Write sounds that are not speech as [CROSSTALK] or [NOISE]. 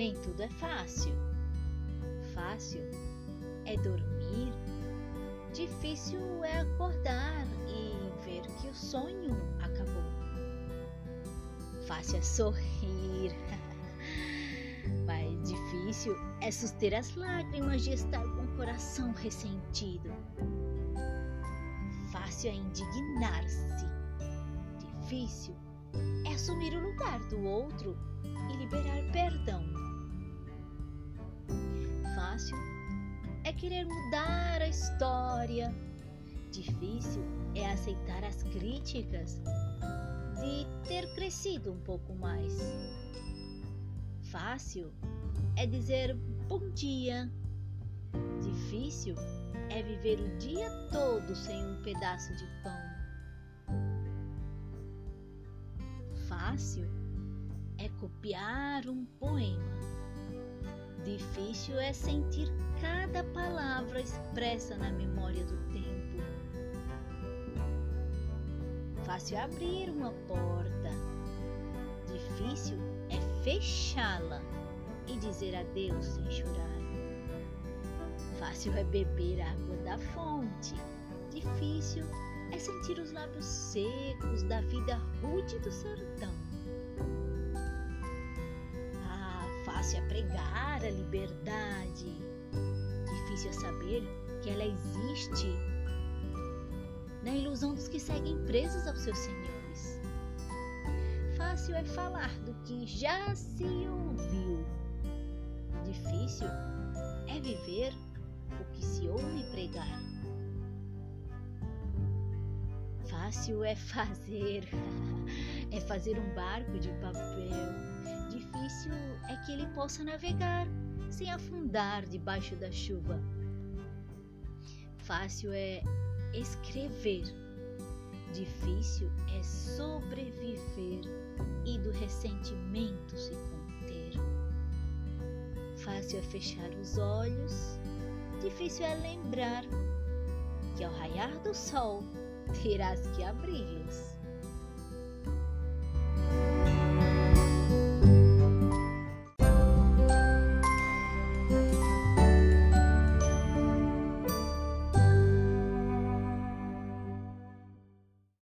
Nem tudo é fácil. Fácil é dormir, difícil é acordar e ver que o sonho acabou. Fácil é sorrir, [LAUGHS] mas difícil é suster as lágrimas de estar com o coração ressentido. Fácil é indignar-se, difícil é assumir o lugar do outro e liberar é querer mudar a história. Difícil é aceitar as críticas de ter crescido um pouco mais. Fácil é dizer bom dia. Difícil é viver o dia todo sem um pedaço de pão. Fácil é copiar um poema. Difícil é sentir cada palavra expressa na memória do tempo. Fácil é abrir uma porta. Difícil é fechá-la e dizer adeus sem chorar. Fácil é beber água da fonte. Difícil é sentir os lábios secos da vida rude do sertão. Fácil é pregar a liberdade. Difícil é saber que ela existe na ilusão dos que seguem presos aos seus senhores. Fácil é falar do que já se ouviu. Difícil é viver o que se ouve pregar. Fácil é fazer, [LAUGHS] é fazer um barco de papel. Difícil é que ele possa navegar sem afundar debaixo da chuva. Fácil é escrever. Difícil é sobreviver e do ressentimento se conter. Fácil é fechar os olhos, difícil é lembrar que ao raiar do sol terás que abri-los.